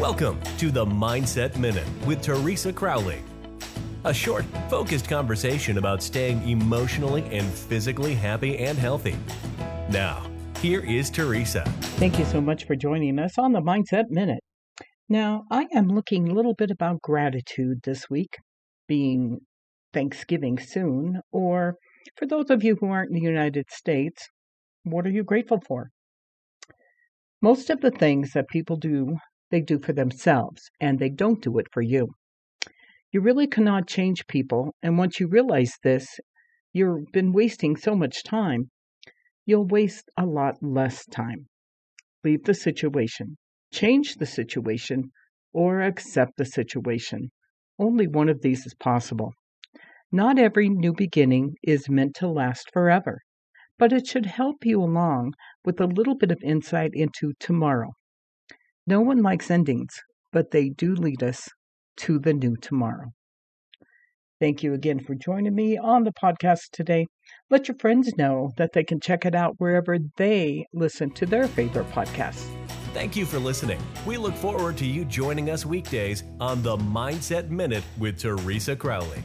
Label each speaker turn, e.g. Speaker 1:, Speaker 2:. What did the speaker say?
Speaker 1: Welcome to the Mindset Minute with Teresa Crowley. A short, focused conversation about staying emotionally and physically happy and healthy. Now, here is Teresa.
Speaker 2: Thank you so much for joining us on the Mindset Minute. Now, I am looking a little bit about gratitude this week, being Thanksgiving soon, or for those of you who aren't in the United States, what are you grateful for? Most of the things that people do they do for themselves and they don't do it for you. You really cannot change people, and once you realize this, you've been wasting so much time, you'll waste a lot less time. Leave the situation, change the situation, or accept the situation. Only one of these is possible. Not every new beginning is meant to last forever, but it should help you along with a little bit of insight into tomorrow. No one likes endings, but they do lead us to the new tomorrow. Thank you again for joining me on the podcast today. Let your friends know that they can check it out wherever they listen to their favorite podcasts.
Speaker 1: Thank you for listening. We look forward to you joining us weekdays on the Mindset Minute with Teresa Crowley.